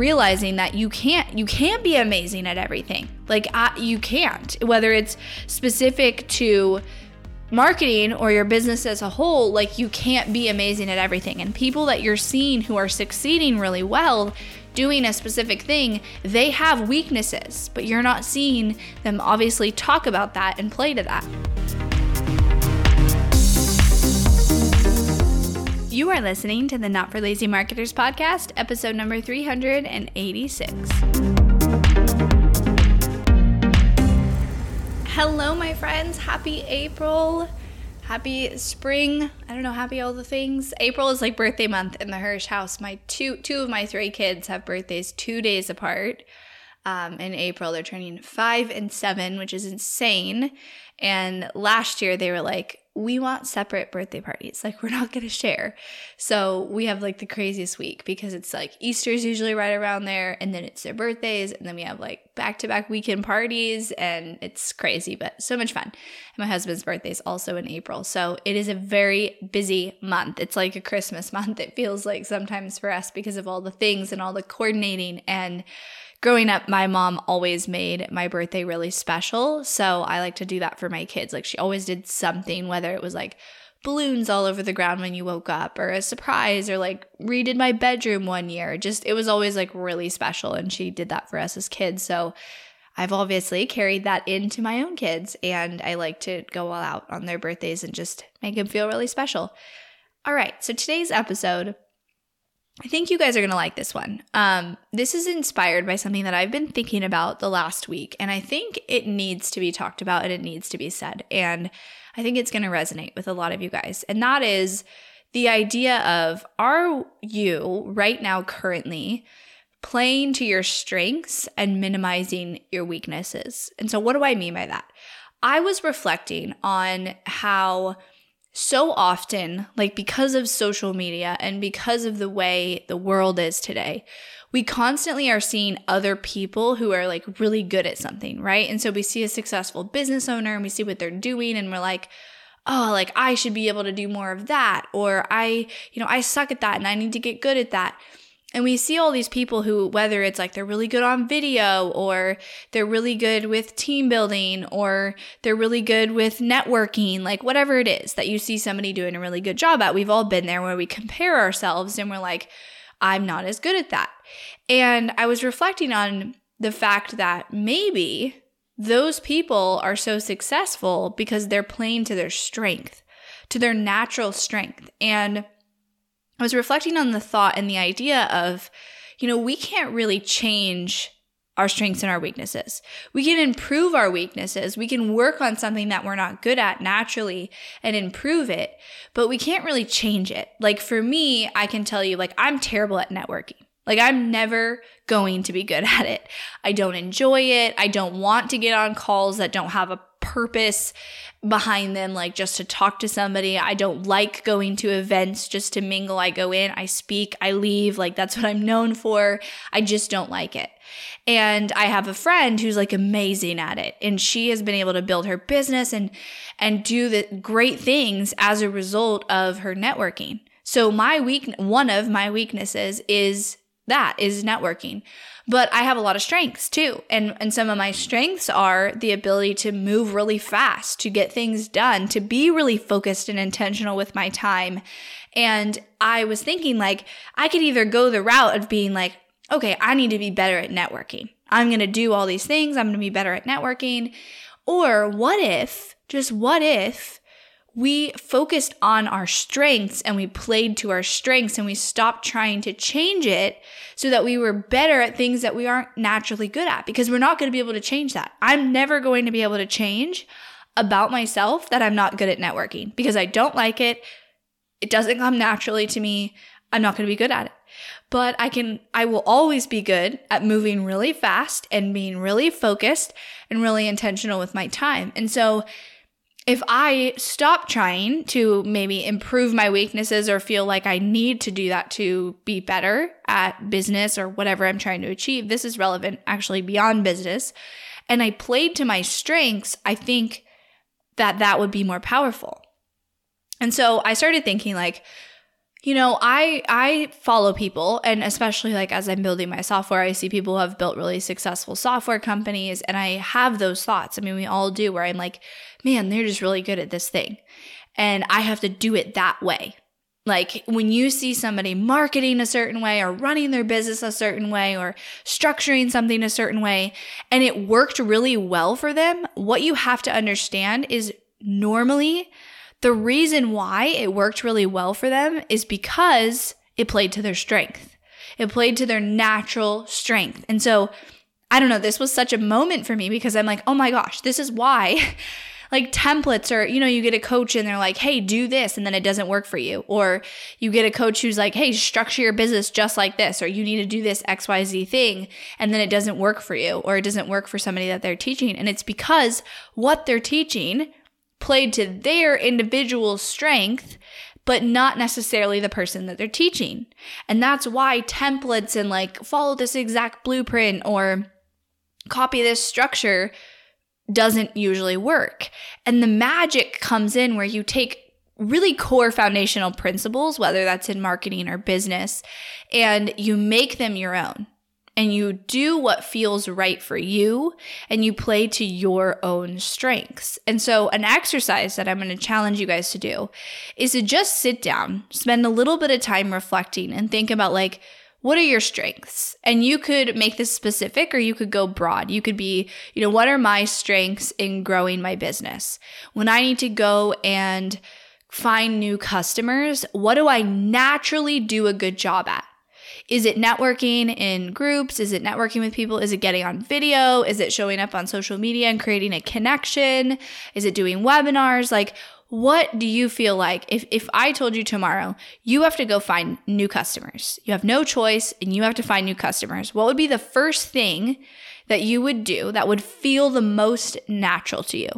realizing that you can't you can't be amazing at everything. Like I, you can't. Whether it's specific to marketing or your business as a whole, like you can't be amazing at everything. And people that you're seeing who are succeeding really well doing a specific thing, they have weaknesses, but you're not seeing them obviously talk about that and play to that. You are listening to the Not for Lazy Marketers podcast, episode number 386. Hello, my friends. Happy April. Happy spring. I don't know, happy all the things. April is like birthday month in the Hirsch house. My two two of my three kids have birthdays two days apart. Um, in April, they're turning five and seven, which is insane. And last year, they were like, we want separate birthday parties. Like, we're not going to share. So, we have like the craziest week because it's like Easter's usually right around there, and then it's their birthdays, and then we have like back to back weekend parties, and it's crazy, but so much fun. And my husband's birthday is also in April. So, it is a very busy month. It's like a Christmas month, it feels like sometimes for us because of all the things and all the coordinating and growing up, my mom always made my birthday really special. So I like to do that for my kids. Like she always did something, whether it was like balloons all over the ground when you woke up or a surprise or like redid my bedroom one year. Just it was always like really special and she did that for us as kids. So I've obviously carried that into my own kids and I like to go all out on their birthdays and just make them feel really special. All right, so today's episode I think you guys are going to like this one. Um, this is inspired by something that I've been thinking about the last week, and I think it needs to be talked about and it needs to be said. And I think it's going to resonate with a lot of you guys. And that is the idea of are you right now, currently, playing to your strengths and minimizing your weaknesses? And so, what do I mean by that? I was reflecting on how so often, like because of social media and because of the way the world is today, we constantly are seeing other people who are like really good at something, right? And so we see a successful business owner and we see what they're doing and we're like, oh, like I should be able to do more of that. Or I, you know, I suck at that and I need to get good at that. And we see all these people who, whether it's like they're really good on video or they're really good with team building or they're really good with networking, like whatever it is that you see somebody doing a really good job at, we've all been there where we compare ourselves and we're like, I'm not as good at that. And I was reflecting on the fact that maybe those people are so successful because they're playing to their strength, to their natural strength. And I was reflecting on the thought and the idea of, you know, we can't really change our strengths and our weaknesses. We can improve our weaknesses. We can work on something that we're not good at naturally and improve it, but we can't really change it. Like for me, I can tell you, like, I'm terrible at networking. Like, I'm never going to be good at it. I don't enjoy it. I don't want to get on calls that don't have a purpose behind them, like just to talk to somebody. I don't like going to events just to mingle. I go in, I speak, I leave. Like that's what I'm known for. I just don't like it. And I have a friend who's like amazing at it and she has been able to build her business and and do the great things as a result of her networking. So my weak one of my weaknesses is that is networking. But I have a lot of strengths too. And and some of my strengths are the ability to move really fast, to get things done, to be really focused and intentional with my time. And I was thinking like I could either go the route of being like, okay, I need to be better at networking. I'm going to do all these things. I'm going to be better at networking. Or what if, just what if we focused on our strengths and we played to our strengths and we stopped trying to change it so that we were better at things that we aren't naturally good at because we're not going to be able to change that. I'm never going to be able to change about myself that I'm not good at networking because I don't like it. It doesn't come naturally to me. I'm not going to be good at it. But I can, I will always be good at moving really fast and being really focused and really intentional with my time. And so if I stop trying to maybe improve my weaknesses or feel like I need to do that to be better at business or whatever I'm trying to achieve, this is relevant actually beyond business, and I played to my strengths, I think that that would be more powerful. And so I started thinking like, you know, I I follow people and especially like as I'm building my software, I see people who have built really successful software companies and I have those thoughts. I mean, we all do where I'm like, man, they're just really good at this thing. And I have to do it that way. Like when you see somebody marketing a certain way or running their business a certain way or structuring something a certain way and it worked really well for them, what you have to understand is normally the reason why it worked really well for them is because it played to their strength. It played to their natural strength. And so, I don't know, this was such a moment for me because I'm like, oh my gosh, this is why. like templates or you know you get a coach and they're like hey do this and then it doesn't work for you or you get a coach who's like hey structure your business just like this or you need to do this xyz thing and then it doesn't work for you or it doesn't work for somebody that they're teaching and it's because what they're teaching played to their individual strength, but not necessarily the person that they're teaching. And that's why templates and like follow this exact blueprint or copy this structure doesn't usually work. And the magic comes in where you take really core foundational principles, whether that's in marketing or business, and you make them your own and you do what feels right for you and you play to your own strengths. And so, an exercise that I'm going to challenge you guys to do is to just sit down, spend a little bit of time reflecting, and think about like, what are your strengths? And you could make this specific or you could go broad. You could be, you know, what are my strengths in growing my business? When I need to go and find new customers, what do I naturally do a good job at? Is it networking in groups? Is it networking with people? Is it getting on video? Is it showing up on social media and creating a connection? Is it doing webinars? Like, what do you feel like if, if I told you tomorrow you have to go find new customers? You have no choice and you have to find new customers. What would be the first thing that you would do that would feel the most natural to you?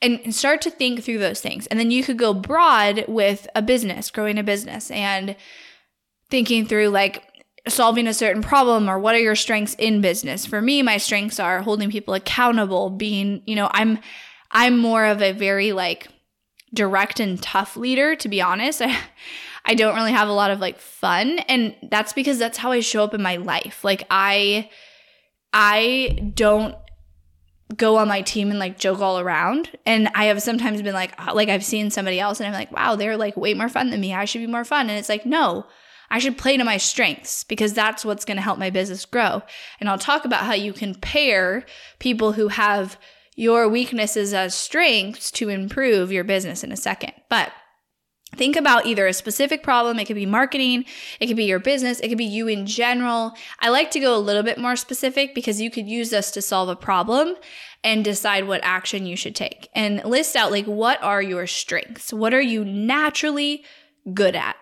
And start to think through those things. And then you could go broad with a business, growing a business and thinking through like solving a certain problem or what are your strengths in business. For me, my strengths are holding people accountable, being, you know, I'm I'm more of a very like direct and tough leader to be honest. I I don't really have a lot of like fun and that's because that's how I show up in my life. Like I I don't go on my team and like joke all around. And I have sometimes been like, like I've seen somebody else and I'm like, wow, they're like way more fun than me. I should be more fun. And it's like, no, I should play to my strengths because that's what's going to help my business grow. And I'll talk about how you can pair people who have your weaknesses as strengths to improve your business in a second. But Think about either a specific problem. It could be marketing. It could be your business. It could be you in general. I like to go a little bit more specific because you could use this to solve a problem and decide what action you should take and list out like what are your strengths? What are you naturally good at?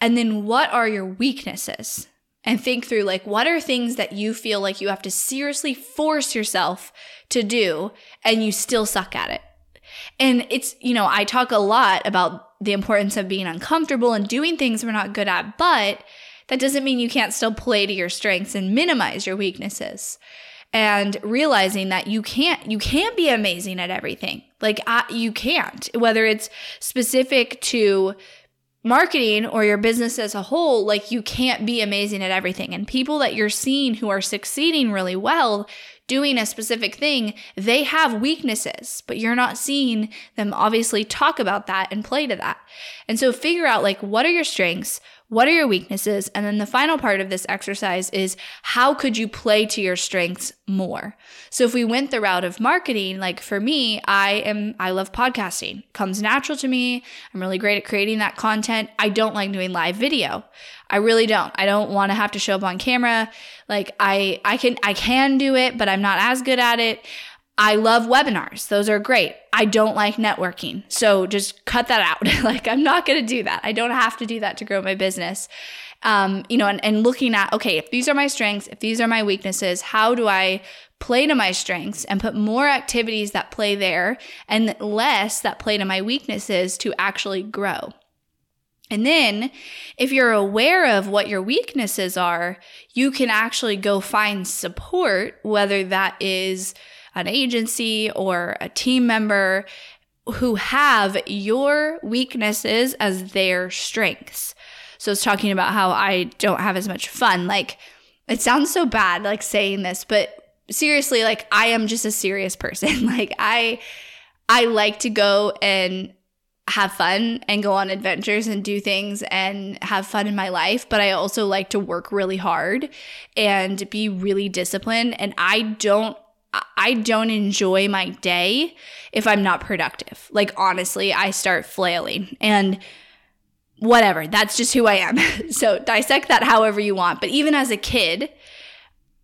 And then what are your weaknesses? And think through like what are things that you feel like you have to seriously force yourself to do and you still suck at it. And it's, you know, I talk a lot about the importance of being uncomfortable and doing things we're not good at, but that doesn't mean you can't still play to your strengths and minimize your weaknesses and realizing that you can't you can't be amazing at everything like I, you can't whether it's specific to marketing or your business as a whole, like you can't be amazing at everything. And people that you're seeing who are succeeding really well doing a specific thing, they have weaknesses, but you're not seeing them obviously talk about that and play to that. And so figure out like what are your strengths? What are your weaknesses? And then the final part of this exercise is how could you play to your strengths more? So if we went the route of marketing, like for me, I am, I love podcasting. It comes natural to me. I'm really great at creating that content. I don't like doing live video. I really don't. I don't want to have to show up on camera. Like I, I can, I can do it, but I'm not as good at it. I love webinars. Those are great. I don't like networking. So just cut that out. like, I'm not going to do that. I don't have to do that to grow my business. Um, you know, and, and looking at, okay, if these are my strengths, if these are my weaknesses, how do I play to my strengths and put more activities that play there and less that play to my weaknesses to actually grow? And then, if you're aware of what your weaknesses are, you can actually go find support, whether that is an agency or a team member who have your weaknesses as their strengths. So it's talking about how I don't have as much fun. Like, it sounds so bad, like saying this, but seriously, like, I am just a serious person. like, I, I like to go and have fun and go on adventures and do things and have fun in my life, but I also like to work really hard and be really disciplined. And I don't I don't enjoy my day if I'm not productive. Like, honestly, I start flailing and whatever. That's just who I am. so, dissect that however you want. But even as a kid,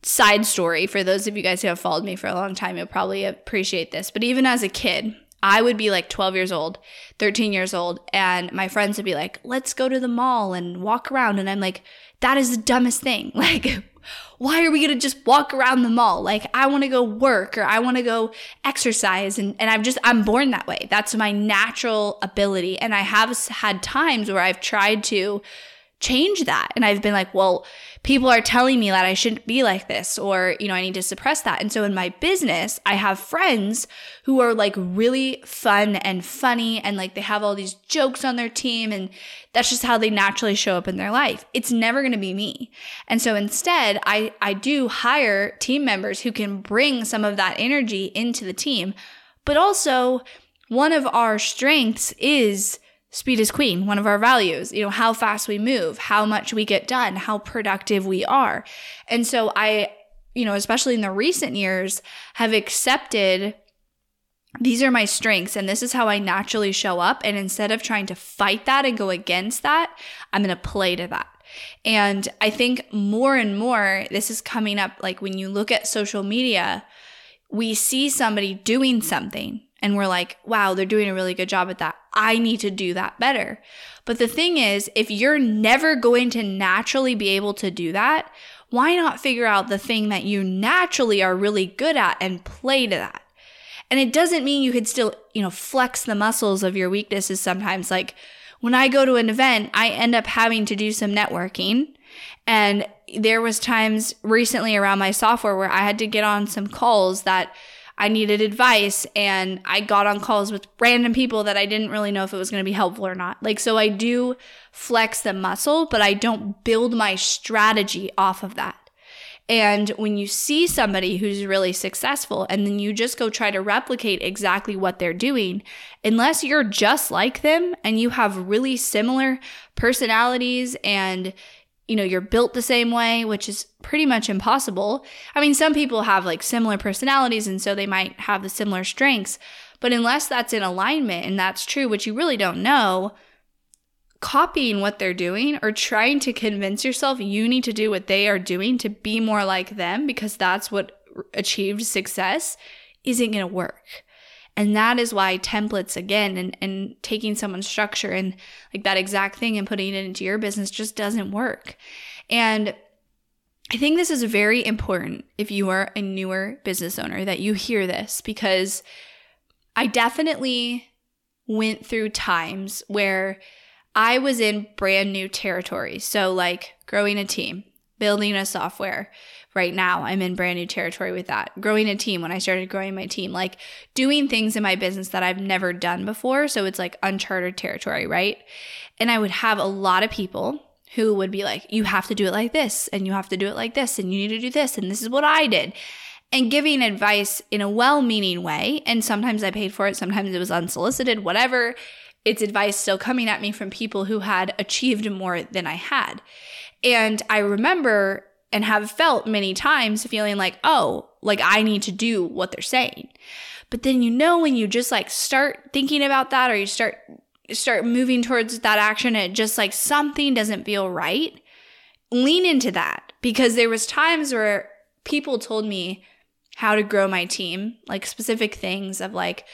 side story for those of you guys who have followed me for a long time, you'll probably appreciate this. But even as a kid, I would be like 12 years old, 13 years old, and my friends would be like, let's go to the mall and walk around. And I'm like, that is the dumbest thing. Like, why are we going to just walk around the mall? Like, I want to go work or I want to go exercise. And, and I'm just, I'm born that way. That's my natural ability. And I have had times where I've tried to change that. And I've been like, well, people are telling me that I shouldn't be like this or, you know, I need to suppress that. And so in my business, I have friends who are like really fun and funny and like they have all these jokes on their team and that's just how they naturally show up in their life. It's never going to be me. And so instead, I I do hire team members who can bring some of that energy into the team. But also, one of our strengths is speed is queen, one of our values, you know, how fast we move, how much we get done, how productive we are. And so I, you know, especially in the recent years, have accepted these are my strengths and this is how I naturally show up. And instead of trying to fight that and go against that, I'm going to play to that. And I think more and more, this is coming up like when you look at social media, we see somebody doing something and we're like, wow, they're doing a really good job at that. I need to do that better. But the thing is, if you're never going to naturally be able to do that, why not figure out the thing that you naturally are really good at and play to that? And it doesn't mean you could still, you know, flex the muscles of your weaknesses sometimes. Like when I go to an event, I end up having to do some networking. And there was times recently around my software where I had to get on some calls that I needed advice and I got on calls with random people that I didn't really know if it was going to be helpful or not. Like, so I do flex the muscle, but I don't build my strategy off of that. And when you see somebody who's really successful and then you just go try to replicate exactly what they're doing, unless you're just like them and you have really similar personalities and you know, you're built the same way, which is pretty much impossible. I mean, some people have like similar personalities and so they might have the similar strengths, but unless that's in alignment and that's true, which you really don't know, copying what they're doing or trying to convince yourself you need to do what they are doing to be more like them because that's what achieved success isn't going to work. And that is why templates again and, and taking someone's structure and like that exact thing and putting it into your business just doesn't work. And I think this is very important if you are a newer business owner that you hear this because I definitely went through times where I was in brand new territory. So, like growing a team, building a software, right now. I'm in brand new territory with that. Growing a team when i started growing my team like doing things in my business that i've never done before so it's like uncharted territory right? And i would have a lot of people who would be like you have to do it like this and you have to do it like this and you need to do this and this is what i did. And giving advice in a well-meaning way and sometimes i paid for it sometimes it was unsolicited whatever it's advice still coming at me from people who had achieved more than i had and I remember and have felt many times feeling like, oh, like I need to do what they're saying. But then you know when you just like start thinking about that or you start start moving towards that action it just like something doesn't feel right, lean into that because there was times where people told me how to grow my team, like specific things of like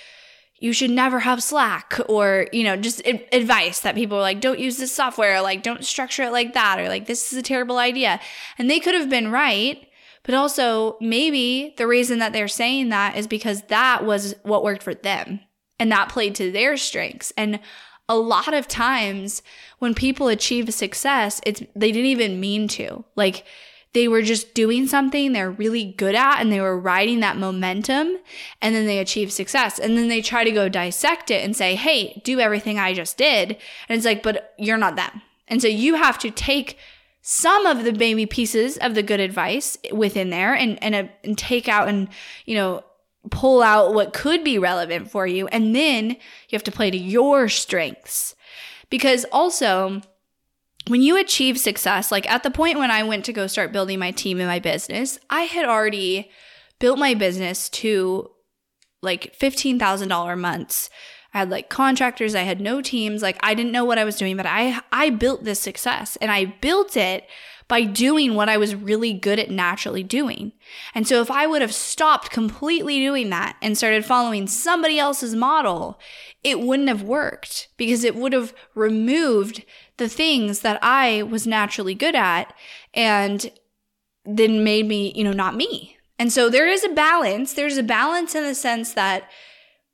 you should never have Slack or, you know, just advice that people are like, don't use this software, or like, don't structure it like that, or like, this is a terrible idea. And they could have been right. But also, maybe the reason that they're saying that is because that was what worked for them and that played to their strengths. And a lot of times when people achieve success, it's they didn't even mean to. Like they were just doing something they're really good at and they were riding that momentum and then they achieve success. And then they try to go dissect it and say, hey, do everything I just did. And it's like, but you're not them. And so you have to take some of the baby pieces of the good advice within there and and, uh, and take out and you know pull out what could be relevant for you and then you have to play to your strengths because also when you achieve success like at the point when I went to go start building my team and my business I had already built my business to like $15,000 months I had like contractors, I had no teams, like I didn't know what I was doing, but I I built this success and I built it by doing what I was really good at naturally doing. And so if I would have stopped completely doing that and started following somebody else's model, it wouldn't have worked because it would have removed the things that I was naturally good at and then made me, you know, not me. And so there is a balance. There's a balance in the sense that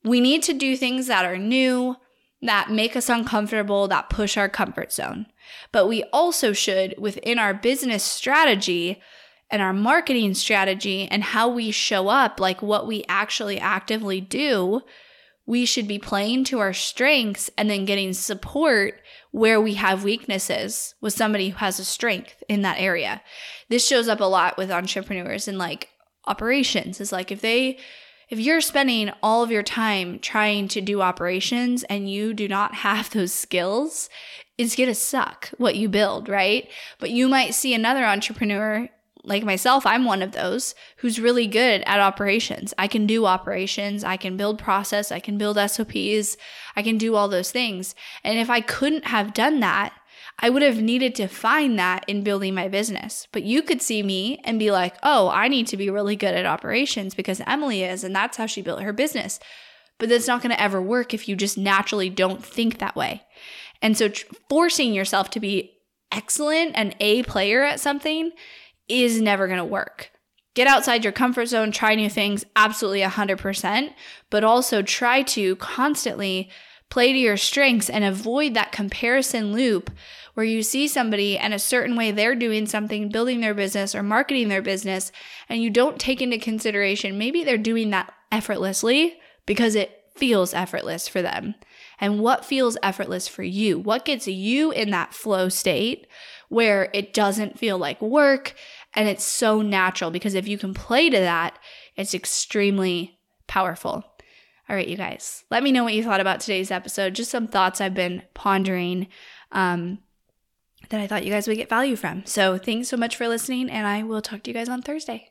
we need to do things that are new, that make us uncomfortable, that push our comfort zone. But we also should, within our business strategy and our marketing strategy and how we show up, like what we actually actively do, we should be playing to our strengths and then getting support where we have weaknesses with somebody who has a strength in that area. This shows up a lot with entrepreneurs and like operations is like if they if you're spending all of your time trying to do operations and you do not have those skills, it's going to suck what you build, right? But you might see another entrepreneur like myself, I'm one of those who's really good at operations. I can do operations, I can build process, I can build SOPs, I can do all those things. And if I couldn't have done that, I would have needed to find that in building my business. But you could see me and be like, oh, I need to be really good at operations because Emily is, and that's how she built her business. But that's not going to ever work if you just naturally don't think that way. And so, tr- forcing yourself to be excellent and a player at something is never going to work. Get outside your comfort zone, try new things, absolutely 100%, but also try to constantly play to your strengths and avoid that comparison loop where you see somebody and a certain way they're doing something, building their business or marketing their business, and you don't take into consideration maybe they're doing that effortlessly because it feels effortless for them. And what feels effortless for you? What gets you in that flow state where it doesn't feel like work and it's so natural? Because if you can play to that, it's extremely powerful. All right, you guys, let me know what you thought about today's episode. Just some thoughts I've been pondering. Um, that I thought you guys would get value from. So thanks so much for listening, and I will talk to you guys on Thursday.